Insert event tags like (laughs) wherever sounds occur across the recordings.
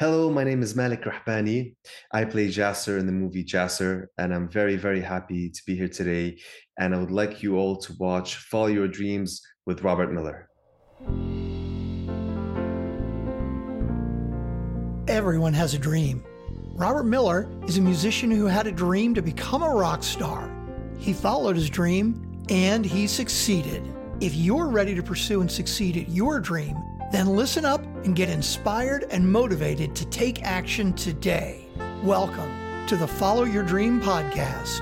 Hello, my name is Malik Rahbani. I play Jasser in the movie Jasser, and I'm very, very happy to be here today. And I would like you all to watch Follow Your Dreams with Robert Miller. Everyone has a dream. Robert Miller is a musician who had a dream to become a rock star. He followed his dream and he succeeded. If you're ready to pursue and succeed at your dream, then listen up and get inspired and motivated to take action today. Welcome to the Follow Your Dream podcast.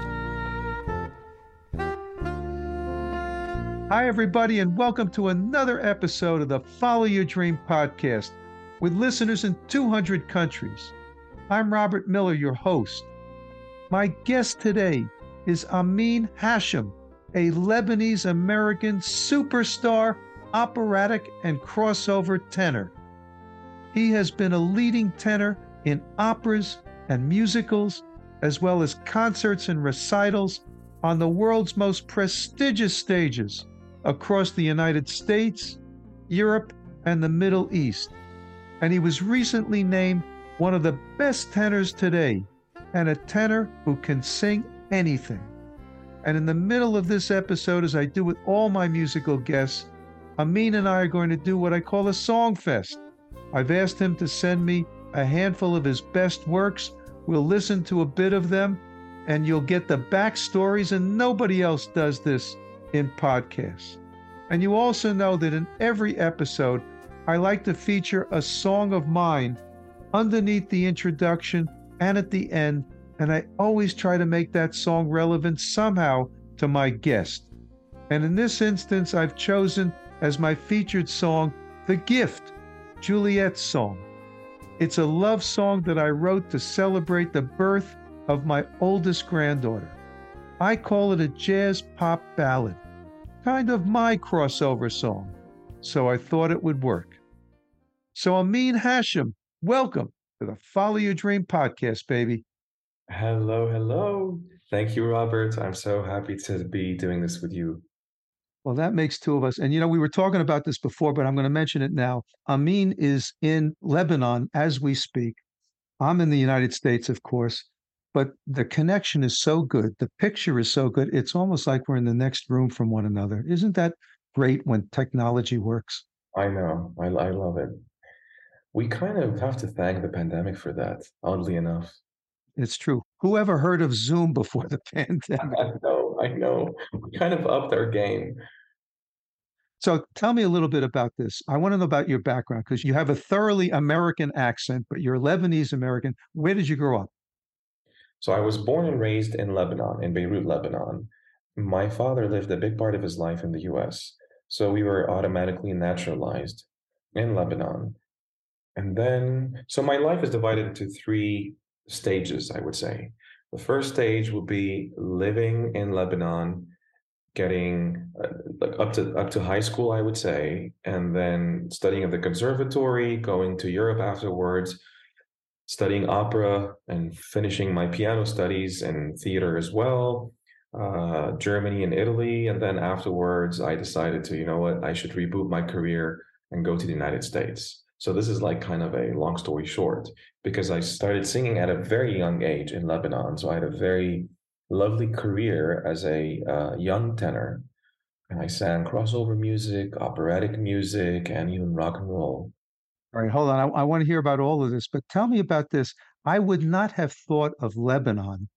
Hi, everybody, and welcome to another episode of the Follow Your Dream podcast with listeners in 200 countries. I'm Robert Miller, your host. My guest today is Amine Hachem, a Lebanese American superstar operatic, and crossover tenor. He has been a leading tenor in operas and musicals, as well as concerts and recitals on the world's most prestigious stages across the United States, Europe, and the Middle East. And he was recently named one of the best tenors today, and a tenor who can sing anything. And in the middle of this episode, as I do with all my musical guests, Amine and I are going to do what I call a song fest. I've asked him to send me a handful of his best works. We'll listen to a bit of them, and you'll get the backstories, and nobody else does this in podcasts. And you also know that in every episode, I like to feature a song of mine underneath the introduction and at the end, and I always try to make that song relevant somehow to my guest. And in this instance, I've chosen as my featured song, The Gift, Juliet's song. It's a love song that I wrote to celebrate the birth of my oldest granddaughter. I call it a jazz pop ballad, kind of my crossover song, so I thought it would work. So, Amine Hachem, welcome to the Follow Your Dream podcast, baby. Hello, hello. Thank you, Robert. I'm so happy to be doing this with you. Well, that makes two of us. And you know, we were talking about this before, but I'm going to mention it now. Amin is in Lebanon as we speak. I'm in the United States, of course, but the connection is so good. The picture is so good. It's almost like we're in the next room from one another. Isn't that great when technology works? I know. I, I love it. We kind of have to thank the pandemic for that, oddly enough. It's true. Whoever heard of Zoom before the (laughs) pandemic? (laughs) I know, I know. We kind of upped our game. So tell me a little bit about this. I want to know about your background because you have a thoroughly American accent, but you're Lebanese American. Where did you grow up? So I was born and raised in Lebanon, in Beirut, Lebanon. My father lived a big part of his life in the US. So we were automatically naturalized in Lebanon. And then, so my life is divided into three stages, I would say. The first stage will be living in Lebanon getting uh, up to up to high school i would say and then studying at the conservatory going to europe afterwards studying opera and finishing my piano studies and theater as well uh, germany and italy and then afterwards i decided to you know what i should reboot my career and go to the united states so this is like kind of a long story short because i started singing at a very young age in lebanon so i had a very lovely career as a uh, young tenor. And I sang crossover music, operatic music, and even rock and roll. All right, hold on. I, I want to hear about all of this, but tell me about this. I would not have thought of Lebanon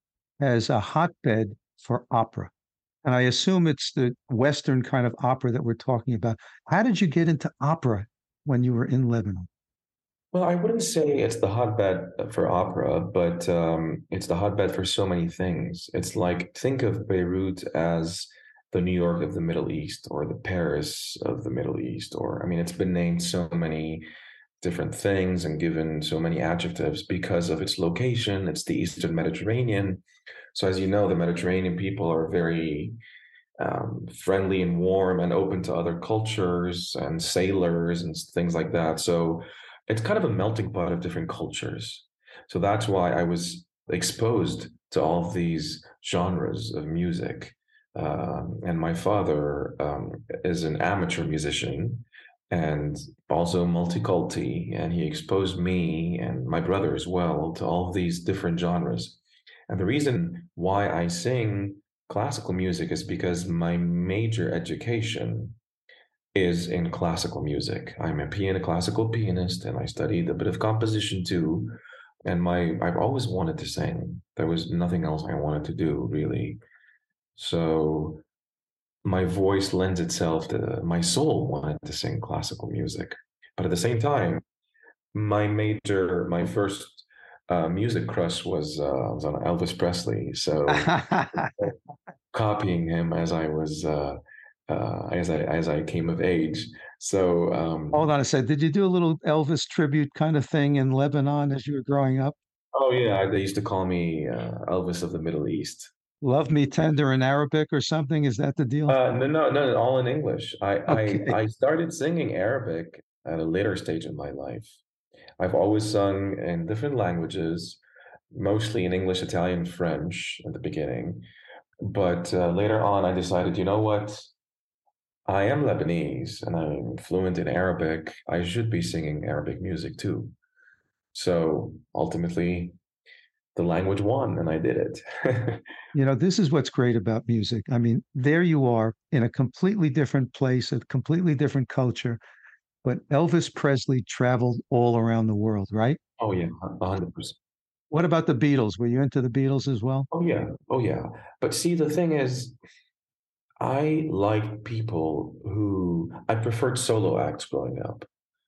as a hotbed for opera. And I assume it's the Western kind of opera that we're talking about. How did you get into opera when you were in Lebanon? Well, I wouldn't say it's the hotbed for opera, but um, it's the hotbed for so many things. It's like think of Beirut as the New York of the Middle East or the Paris of the Middle East, or I mean, it's been named so many different things and given so many adjectives because of its location. It's the Eastern Mediterranean. So, as you know, the Mediterranean people are very um, friendly and warm and open to other cultures and sailors and things like that. So, it's kind of a melting pot of different cultures. So that's why I was exposed to all of these genres of music. Um, and my father um, is an amateur musician, and also multiculti. And he exposed me and my brother as well to all of these different genres. And the reason why I sing classical music is because my major education is in classical music. I'm a piano classical pianist and I studied a bit of composition too. And my I've always wanted to sing. There was nothing else I wanted to do really. So my voice lends itself to my soul wanted to sing classical music. But at the same time, my major, my first uh, music crush was uh, was on Elvis Presley. So (laughs) copying him as I was uh, uh, as I as I came of age. So um, hold on a sec. Did you do a little Elvis tribute kind of thing in Lebanon as you were growing up? Oh yeah, they used to call me uh, Elvis of the Middle East. Love me tender in Arabic or something? Is that the deal? Uh, no, no, no, all in English. I, okay. I I started singing Arabic at a later stage in my life. I've always sung in different languages, mostly in English, Italian, French at the beginning. But uh, later on, I decided, you know what? I am Lebanese and I'm fluent in Arabic. I should be singing Arabic music too. So ultimately, the language won and I did it. (laughs) you know, this is what's great about music. I mean, there you are in a completely different place, a completely different culture, but Elvis Presley traveled all around the world, right? Oh, yeah, 100%. What about the Beatles? Were you into the Beatles as well? Oh, yeah. Oh, yeah. But see, the thing is, I like people who I preferred solo acts growing up.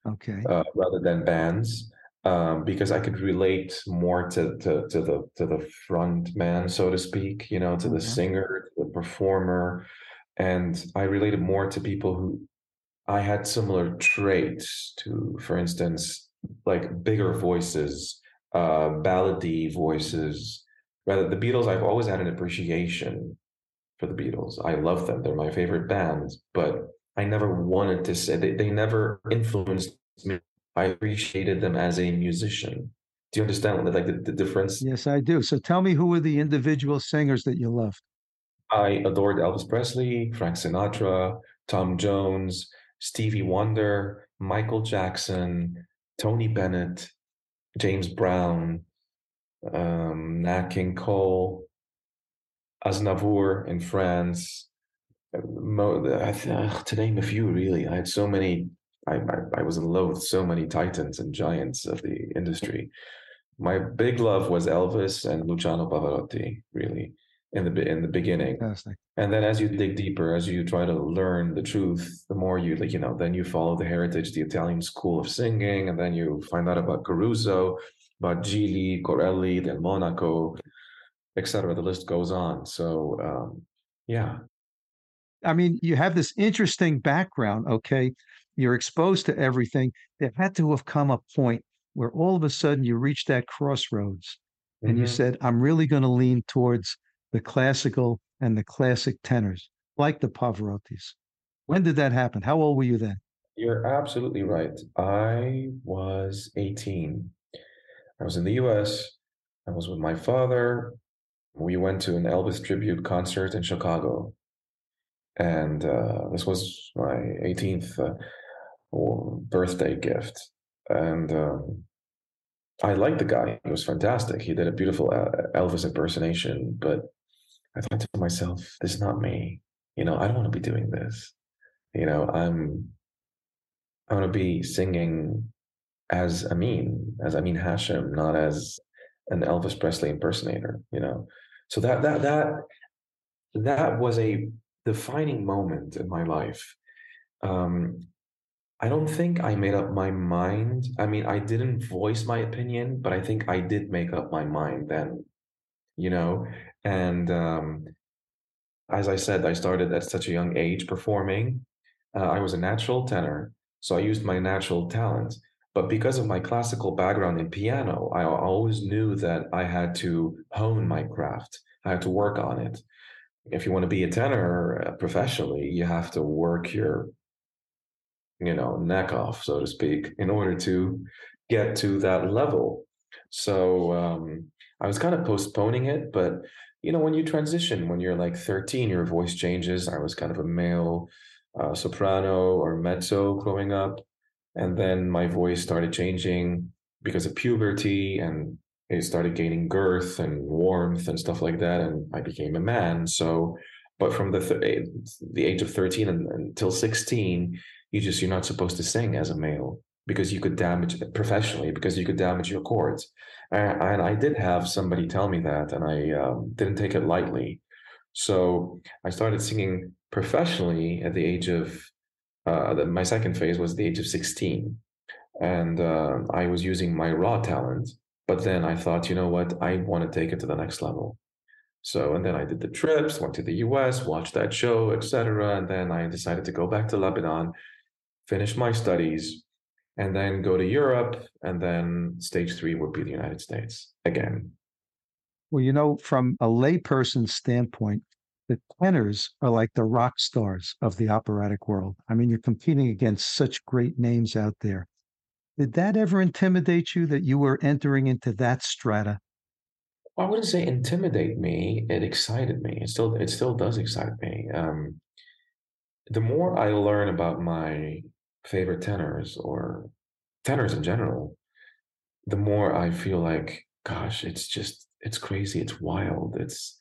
Okay. Uh, rather than bands, um, because I could relate more to, to to the to the front man, so to speak. You know, to the mm-hmm. singer, to the performer, and I related more to people who I had similar traits to. For instance, like bigger voices, uh, ballady voices. Rather, the Beatles, I've always had an appreciation for the Beatles. I love them. They're my favorite bands, but I never wanted to say they, they never influenced me. I appreciated them as a musician. Do you understand like the, the difference? Yes, I do. So tell me who were the individual singers that you loved? I adored Elvis Presley, Frank Sinatra, Tom Jones, Stevie Wonder, Michael Jackson, Tony Bennett, James Brown, um, Nat King Cole, Aznavour in France. To name a few, really, I had so many. I, I, I was in love with so many titans and giants of the industry. My big love was Elvis and Luciano Pavarotti, really, in the in the beginning. And then, as you dig deeper, as you try to learn the truth, the more you like, you know, then you follow the heritage, the Italian school of singing, and then you find out about Caruso, about Gigli, Corelli, Del Monaco, etc. The list goes on. So um, yeah. I mean, you have this interesting background. Okay, you're exposed to everything. There had to have come a point where all of a sudden you reached that crossroads, and mm-hmm. you said, "I'm really going to lean towards the classical and the classic tenors, like the Pavarottis." When did that happen? How old were you then? You're absolutely right. I was 18. I was in the US. I was with my father we went to an Elvis tribute concert in Chicago, and uh, this was my 18th uh, birthday gift. And um, I liked the guy; he was fantastic. He did a beautiful uh, Elvis impersonation. But I thought to myself, "This is not me. You know, I don't want to be doing this. You know, I'm I want to be singing as Amine, as Amine Hachem, not as an Elvis Presley impersonator, you know. So that that that that was a defining moment in my life. Um, I don't think I made up my mind. I mean, I didn't voice my opinion, but I think I did make up my mind then, you know. And um, as I said, I started at such a young age performing. Uh, I was a natural tenor, so I used my natural talent. But because of my classical background in piano, I always knew that I had to hone my craft. I had to work on it. If you want to be a tenor uh, professionally, you have to work your, you know, neck off, so to speak, in order to get to that level. So um, I was kind of postponing it, but you know, when you transition, when you're like 13, your voice changes. I was kind of a male uh, soprano or mezzo growing up. And then my voice started changing because of puberty and it started gaining girth and warmth and stuff like that. And I became a man. So, but from the, th- the age of 13 and, until 16, you just, you're not supposed to sing as a male because you could damage professionally because you could damage your cords. And, and i did have somebody tell me that and i um, didn't take it lightly. So i started singing professionally at the age of uh, the, my second phase was the age of 16 and uh, i was using my raw talent but then i thought you know what? I want to take it to the next level. So and then i did the trips went to the us watched that show etc and then i decided to go back to lebanon finish my studies and then go to Europe, and then stage three would be the United States again. Well, you know, from a layperson's standpoint, the tenors are like the rock stars of the operatic world. I mean, you're competing against such great names out there. Did that ever intimidate you that you were entering into that strata? I wouldn't say intimidate me. It excited me. It still, it still does excite me. Um, the more I learn about my favorite tenors or tenors in general, the more I feel like, gosh, it's just, it's crazy. It's wild. It's,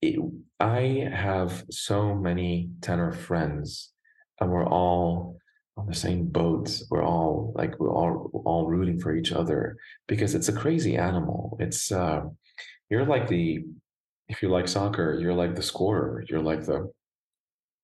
it, I have so many tenor friends and we're all on the same boat. We're all like, we're all, all rooting for each other because it's a crazy animal. It's, uh, you're like the, if you like soccer, you're like the scorer. You're like the,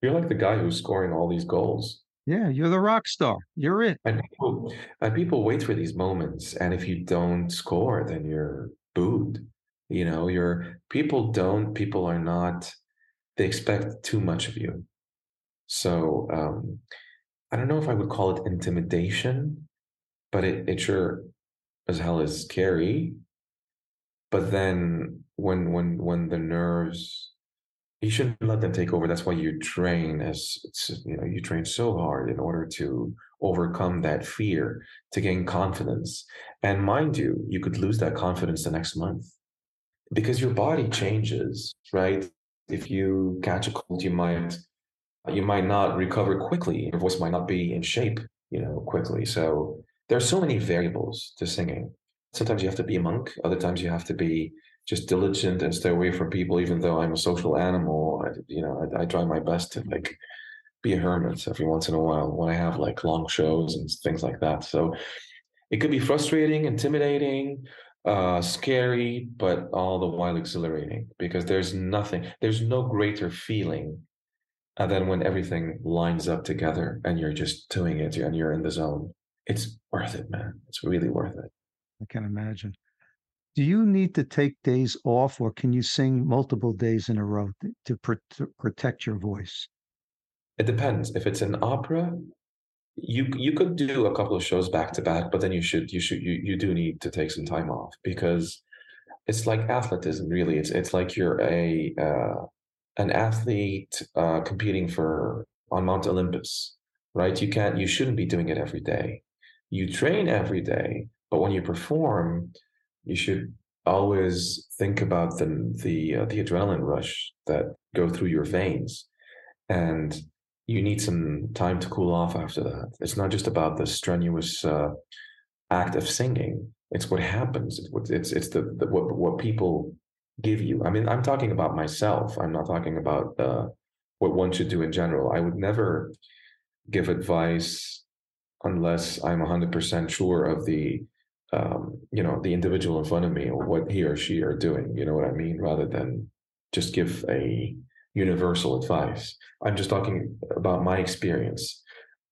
you're like the guy who's scoring all these goals yeah, you're the rock star. You're it. And people, people wait for these moments. And if you don't score, then you're booed. You know, you're people don't, people are not, they expect too much of you. So um, I don't know if I would call it intimidation, but it, it sure as hell is scary. But then when when when the nerves you shouldn't let them take over. That's why you train as you know, you train so hard in order to overcome that fear, to gain confidence. And mind you, you could lose that confidence the next month because your body changes, right? If you catch a cold, you might you might not recover quickly. Your voice might not be in shape, you know, quickly. So there are so many variables to singing. Sometimes you have to be a monk. Other times you have to be just diligent and stay away from people, even though I'm a social animal. I, you know, I, I try my best to like be a hermit every once in a while when I have like long shows and things like that. So it could be frustrating, intimidating, uh, scary, but all the while exhilarating because there's nothing, there's no greater feeling uh, than when everything lines up together and you're just doing it and you're in the zone. It's worth it, man. It's really worth it. I can imagine do you need to take days off or can you sing multiple days in a row to, pr- to protect your voice? It depends. If it's an opera, you you could do a couple of shows back to back, but then you should you should you you do need to take some time off because it's like athleticism. Really, it's it's like you're a uh, an athlete uh, competing for on Mount Olympus, right? You can't you shouldn't be doing it every day. You train every day, but when you perform, you should always think about the the uh, the adrenaline rush that go through your veins. And you need some time to cool off after that. It's not just about the strenuous uh, act of singing. It's what happens. It's it's, it's the, the, what what people give you. I mean i'm talking about myself. I'm not talking about uh, what one should do in general. I would never give advice unless i'm 100% sure of the um, you know the individual in front of me or what he or she are doing you know what i mean? Rather than just give a universal advice. I'm just talking about my experience.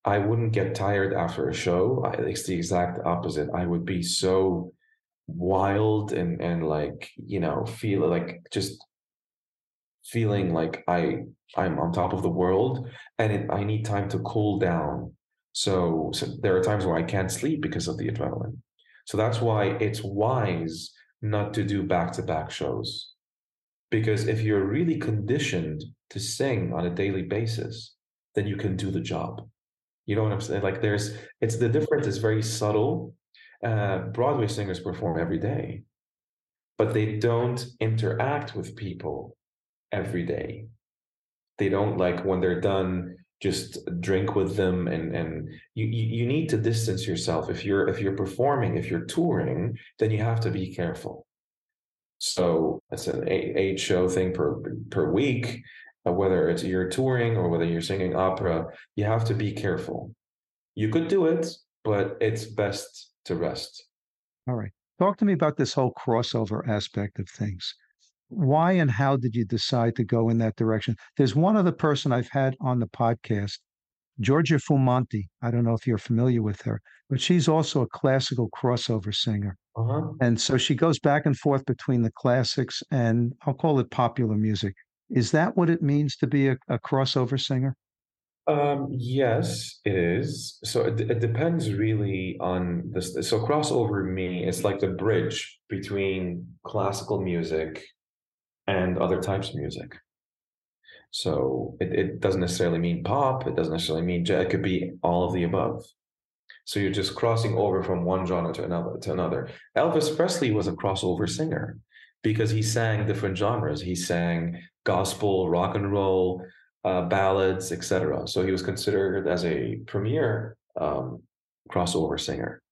I wouldn't get tired after a show. It's the exact opposite. I would be so wild and and like you know feel like just feeling like i i'm on top of the world and it, i need time to cool down. So, so there are times where i can't sleep because of the adrenaline so that's why it's wise not to do back to back shows. Because if you're really conditioned to sing on a daily basis, then you can do the job. You know what I'm saying? Like there's, it's the difference is very subtle. Uh, Broadway singers perform every day, but they don't interact with people every day. They don't like when they're done just drink with them and and you, you need to distance yourself. If you're if you're performing if you're touring then you have to be careful. So it's an eight, eight show thing per per week uh, whether it's you're touring or whether you're singing opera you have to be careful. You could do it but it's best to rest. All right. Talk to me about this whole crossover aspect of things why and how did you decide to go in that direction? There's one other person I've had on the podcast, Georgia Fumanti. I don't know if you're familiar with her, but she's also a classical crossover singer. Uh-huh. And so she goes back and forth between the classics and I'll call it popular music. Is that what it means to be a, a crossover singer? Um, yes, it is. So it, it depends really on this. So crossover me is like the bridge between classical music and other types of music. So it, it doesn't necessarily mean pop. It doesn't necessarily mean it could be all of the above. So you're just crossing over from one genre to another to another. Elvis Presley was a crossover singer because he sang different genres. He sang gospel, rock and roll, uh, ballads, etc. So he was considered as a premier um, crossover singer.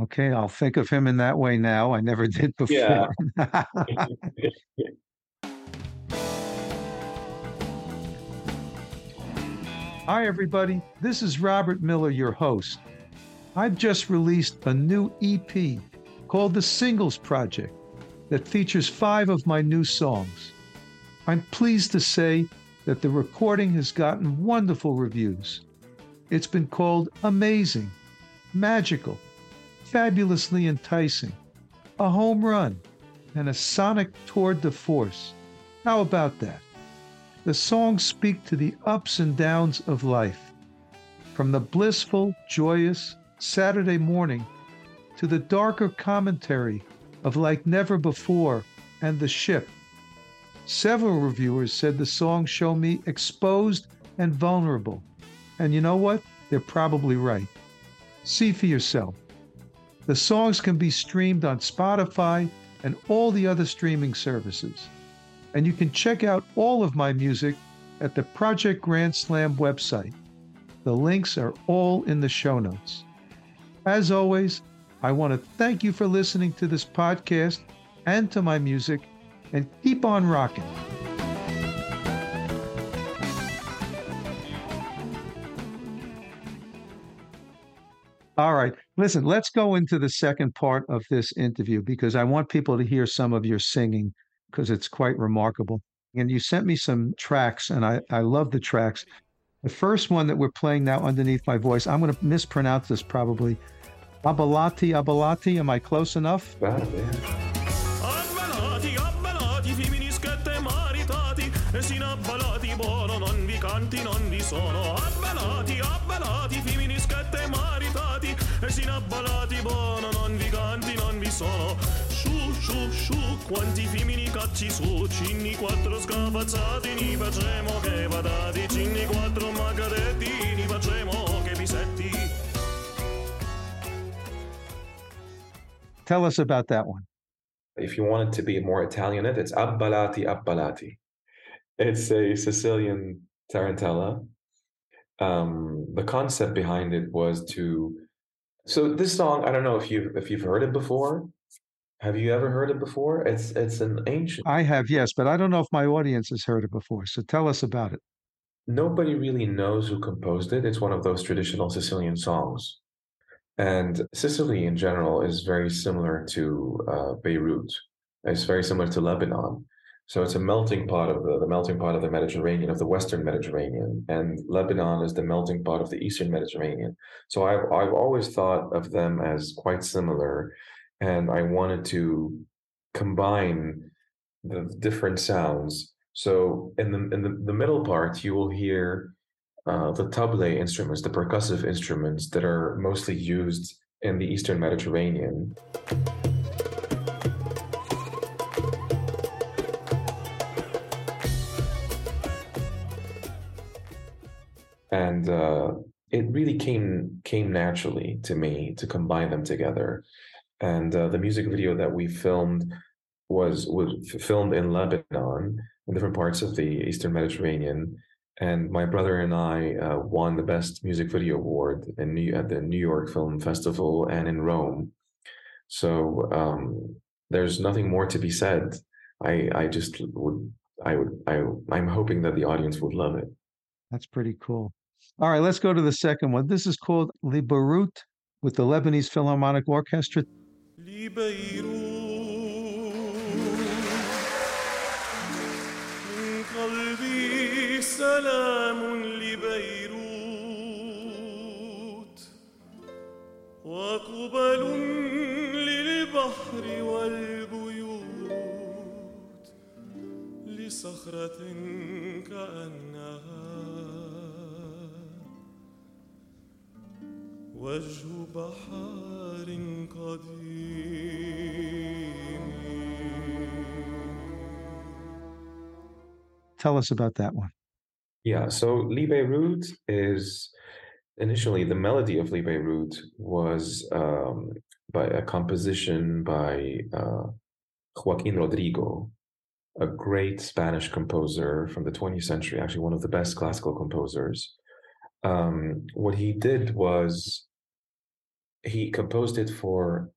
Okay, I'll think of him in that way now. I never did before. Yeah. (laughs) (laughs) Hi, everybody. This is Robert Miller, your host. I've just released a new EP called The Singles Project that features five of my new songs. I'm pleased to say that the recording has gotten wonderful reviews. It's been called amazing, magical, fabulously enticing, a home run, and a sonic tour de force. How about that? The songs speak to the ups and downs of life, from the blissful, joyous Saturday morning to the darker commentary of Like Never Before and The Ship. Several reviewers said the songs show me exposed and vulnerable. And you know what? They're probably right. See for yourself. The songs can be streamed on Spotify and all the other streaming services and you can check out all of my music at the Project Grand Slam website. The links are all in the show notes. As always, I want to thank you for listening to this podcast and to my music, and keep on rocking. All right. Listen, let's go into the second part of this interview because I want people to hear some of your singing because it's quite remarkable. And you sent me some tracks, and I, I love the tracks. The first one that we're playing now underneath my voice, I'm going to mispronounce this probably. Abalati, Abalati, am I close enough? Bad, yeah. Quanti femmini cacci su, cinni quattro scafazzati, ni facciamo che vadati, cinni quattro magaretti, ni facciamo che pisetti. Tell us about that one. If you want it to be more Italian, it's abbalati abbalati. It's a Sicilian tarantella. Um, the concept behind it was to so this song, I don't know if you if you've heard it before. Have you ever heard it before? It's it's an ancient. I have, yes, but I don't know if my audience has heard it before. So tell us about it. Nobody really knows who composed it. It's one of those traditional Sicilian songs, and Sicily in general is very similar to uh, Beirut. It's very similar to Lebanon. So it's a melting pot of the, the melting pot of the Mediterranean, of the Western Mediterranean, and Lebanon is the melting pot of the Eastern Mediterranean. So I've I've always thought of them as quite similar and I wanted to combine the different sounds. So in the in the, the middle part, you will hear uh, the tabla instruments, the percussive instruments that are mostly used in the Eastern Mediterranean. And uh, it really came came naturally to me to combine them together and uh, the music video that we filmed was was filmed in Lebanon in different parts of the Eastern Mediterranean and my brother and I uh, won the best music video award New, at the New York Film Festival and in Rome. So um, there's nothing more to be said. I I just would I would I I'm hoping that the audience would love it. That's pretty cool. All right, let's go to the second one. This is called Le with the Lebanese Philharmonic Orchestra. قلبي سلام لبيروت. وقبل للبحر والبيوت لصخرة كأنها وجه بحار قديم Tell us about that one. Yeah, so Li Beirut is initially the melody of Li Beirut was um, by a composition by uh, Joaquin Rodrigo, a great Spanish composer from the 20th century, actually one of the best classical composers. Um, what he did was he composed it for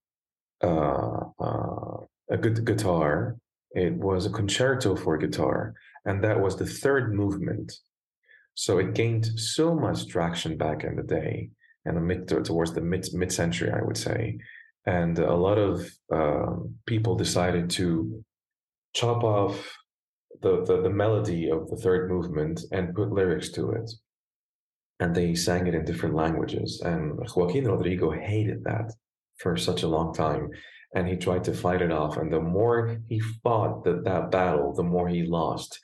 uh, uh, a good guitar. It was a concerto for guitar, and that was the third movement. So it gained so much traction back in the day, and the mid towards the mid mid century, I would say, and a lot of um, people decided to chop off the, the the melody of the third movement and put lyrics to it, and they sang it in different languages. And Joaquin Rodrigo hated that for such a long time, and he tried to fight it off. And the more he fought that that battle, the more he lost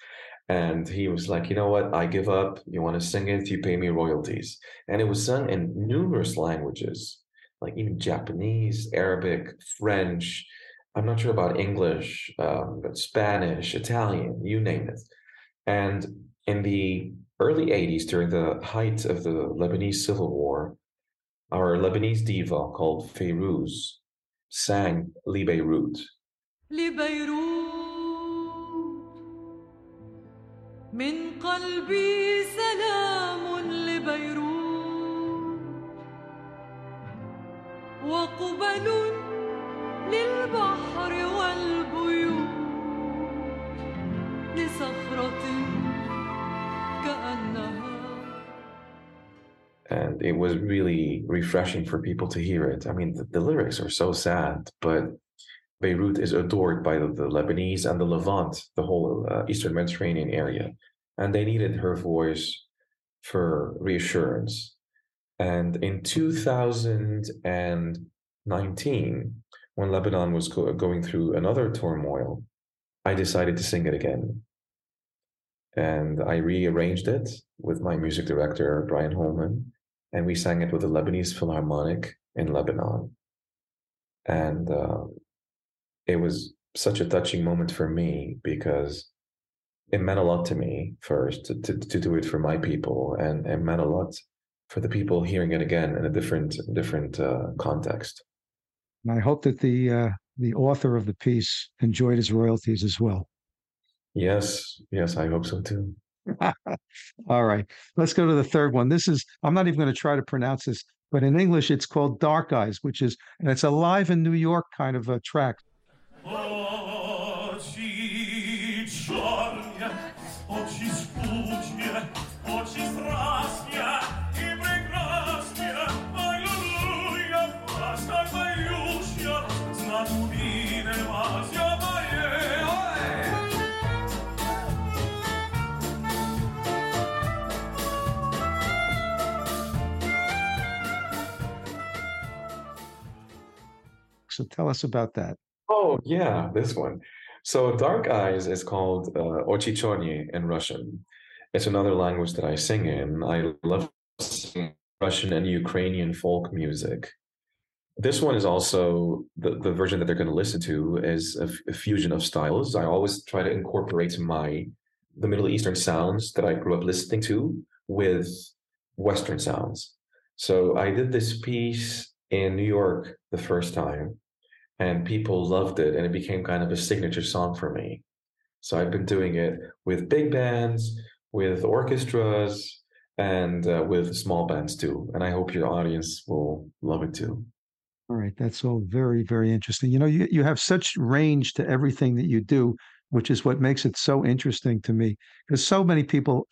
and he was like, you know what? I give up. You want to sing it? You pay me royalties. And it was sung in numerous languages, like even Japanese, Arabic, French. I'm not sure about English, um, but Spanish, Italian, you name it. And in the early 80s, during the height of the Lebanese civil war, our Lebanese diva called Feiruz sang Li Beirut. لبيروت من قلبي سلام لبيروت وقبل للبحر والبيوت لصخرة and it was really refreshing for people to hear it. I mean, the, the lyrics are so sad, but Beirut is adored by the, the Lebanese and the Levant, the whole uh, Eastern Mediterranean area, and they needed her voice for reassurance. And in 2019, when Lebanon was go- going through another turmoil, I decided to sing it again. And I rearranged it with my music director, Brian Holman, and we sang it with the Lebanese Philharmonic in Lebanon. And uh, it was such a touching moment for me because it meant a lot to me first to, to, to do it for my people and it meant a lot for the people hearing it again in a different different uh, context And I hope that the uh, the author of the piece enjoyed his royalties as well. yes yes i hope so too (laughs) All right, let's go to the third one. This is I'm not even going to try to pronounce this, but in English it's called Dark Eyes, which is and it's a live in New York kind of a track. Oh, So tell us about that. oh yeah this one. So dark eyes is called uh, ochi chyornye in russian. It's another language that i sing in. I love singing russian and ukrainian folk music. This one is also the, the version that they're going to listen to is a, f- a fusion of styles. I always try to incorporate my the middle eastern sounds that i grew up listening to with western sounds. So i did this piece in new york the first time and people loved it and it became kind of a signature song for me so i've been doing it with big bands with orchestras and uh, with small bands too. And I hope your audience will love it too. All right, that's all very, very interesting. You know, you, you have such range to everything that you do, which is what makes it so interesting to me. Because so many people,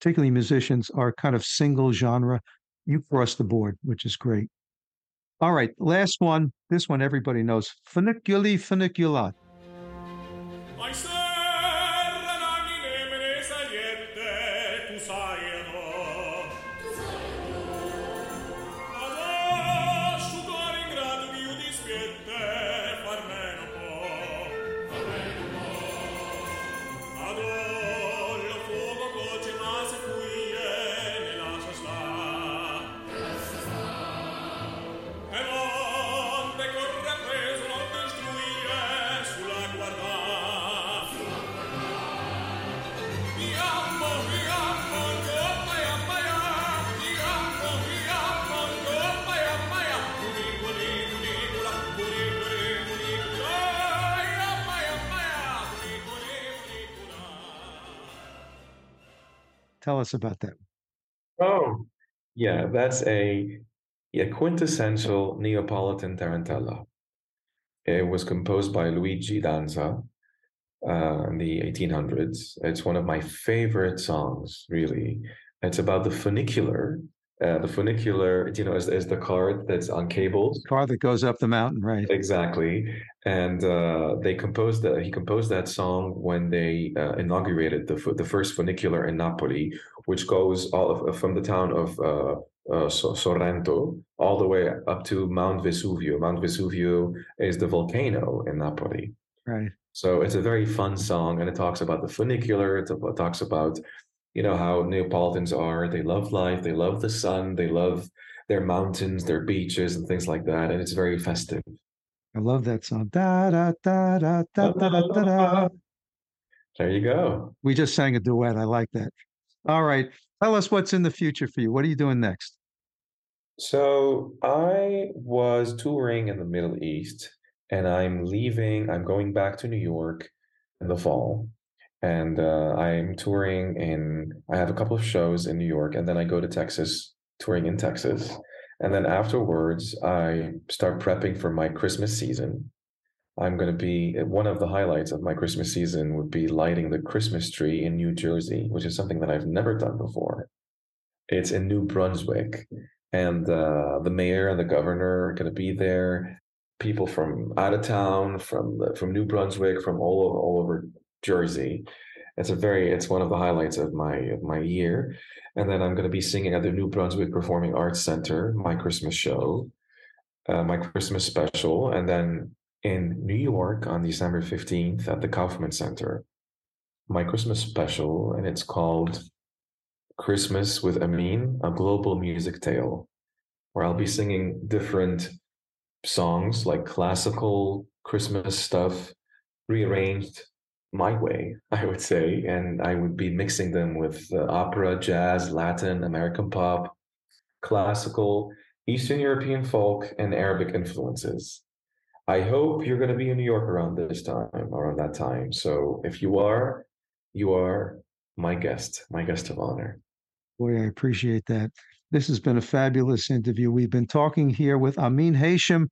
particularly musicians, are kind of single genre. You cross the board, which is great. All right, last one. This one everybody knows. Funiculi funiculat. Tell us about that. Oh, yeah, that's a, a quintessential Neapolitan tarantella. It was composed by Luigi Denza uh, in the 1800s. It's one of my favorite songs, really. It's about the funicular. Uh, the funicular, you know, is, is the card that's on cables. Car that goes up the mountain, right? Exactly, and uh, they composed that. He composed that song when they uh, inaugurated the the first funicular in Napoli, which goes all of, from the town of uh, uh, Sorrento all the way up to Mount Vesuvio. Mount Vesuvio is the volcano in Napoli. Right. So it's a very fun song, and it talks about the funicular. It talks about, you know, how Neapolitans are. They love life. They love the sun. They love their mountains, their beaches, and things like that. And it's very festive. I love that song. Da da da da da da da da. da. There you go. We just sang a duet. I like that. All right. Tell us what's in the future for you. What are you doing next? So I was touring in the Middle East, and I'm leaving. I'm going back to New York in the fall, and uh, I'm touring in. I have a couple of shows in New York, and then I go to Texas, touring in Texas, and then afterwards I start prepping for my Christmas season. I'm going to be one of the highlights of my Christmas season would be lighting the Christmas tree in New Jersey, which is something that I've never done before. It's in New Brunswick, and uh, the mayor and the governor are going to be there. People from out of town, from from New Brunswick, from all over, all over Jersey. It's a very it's one of the highlights of my of my year. And then I'm going to be singing at the New Brunswick Performing Arts Center, my Christmas show, uh, my Christmas special, and then in New York on December 15th at the Kaufman Center, my Christmas special, and it's called Christmas with Amine, a global music tale, where I'll be singing different songs like classical Christmas stuff, rearranged my way, (laughs) I would say. And I would be mixing them with uh, opera, jazz, Latin, American pop, classical, Eastern European folk, and Arabic influences. I hope you're going to be in New York around this time, around that time. So if you are, you are my guest, my guest of honor. Boy, I appreciate that. This has been a fabulous interview. We've been talking here with Amine Hachem,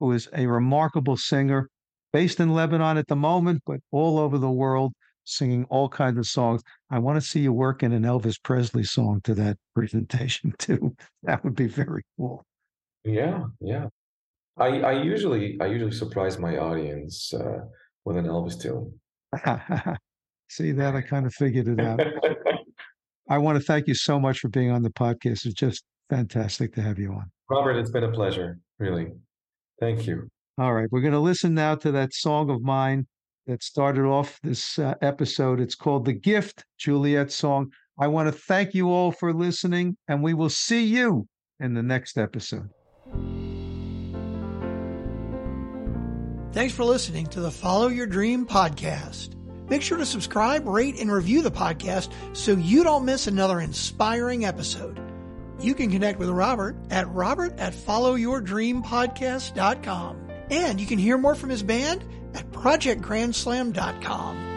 who is a remarkable singer based in Lebanon at the moment, but all over the world, singing all kinds of songs. I want to see you work in an Elvis Presley song to that presentation, (laughs) too. That would be very cool. Yeah, yeah. I I usually I usually surprise my audience uh, with an Elvis tune. (laughs) see that? I kind of figured it out. (laughs) I want to thank you so much for being on the podcast. It's just fantastic to have you on. Robert, it's been a pleasure, really. Thank you. All right, we're going to listen now to that song of mine that started off this uh, episode. It's called The Gift, Juliet song. I want to thank you all for listening, and we will see you in the next episode. Thanks for listening to the Follow Your Dream podcast. Make sure to subscribe, rate, and review the podcast so you don't miss another inspiring episode. You can connect with Robert at robert at followyourdreampodcast.com. And you can hear more from his band at projectgrandslam.com.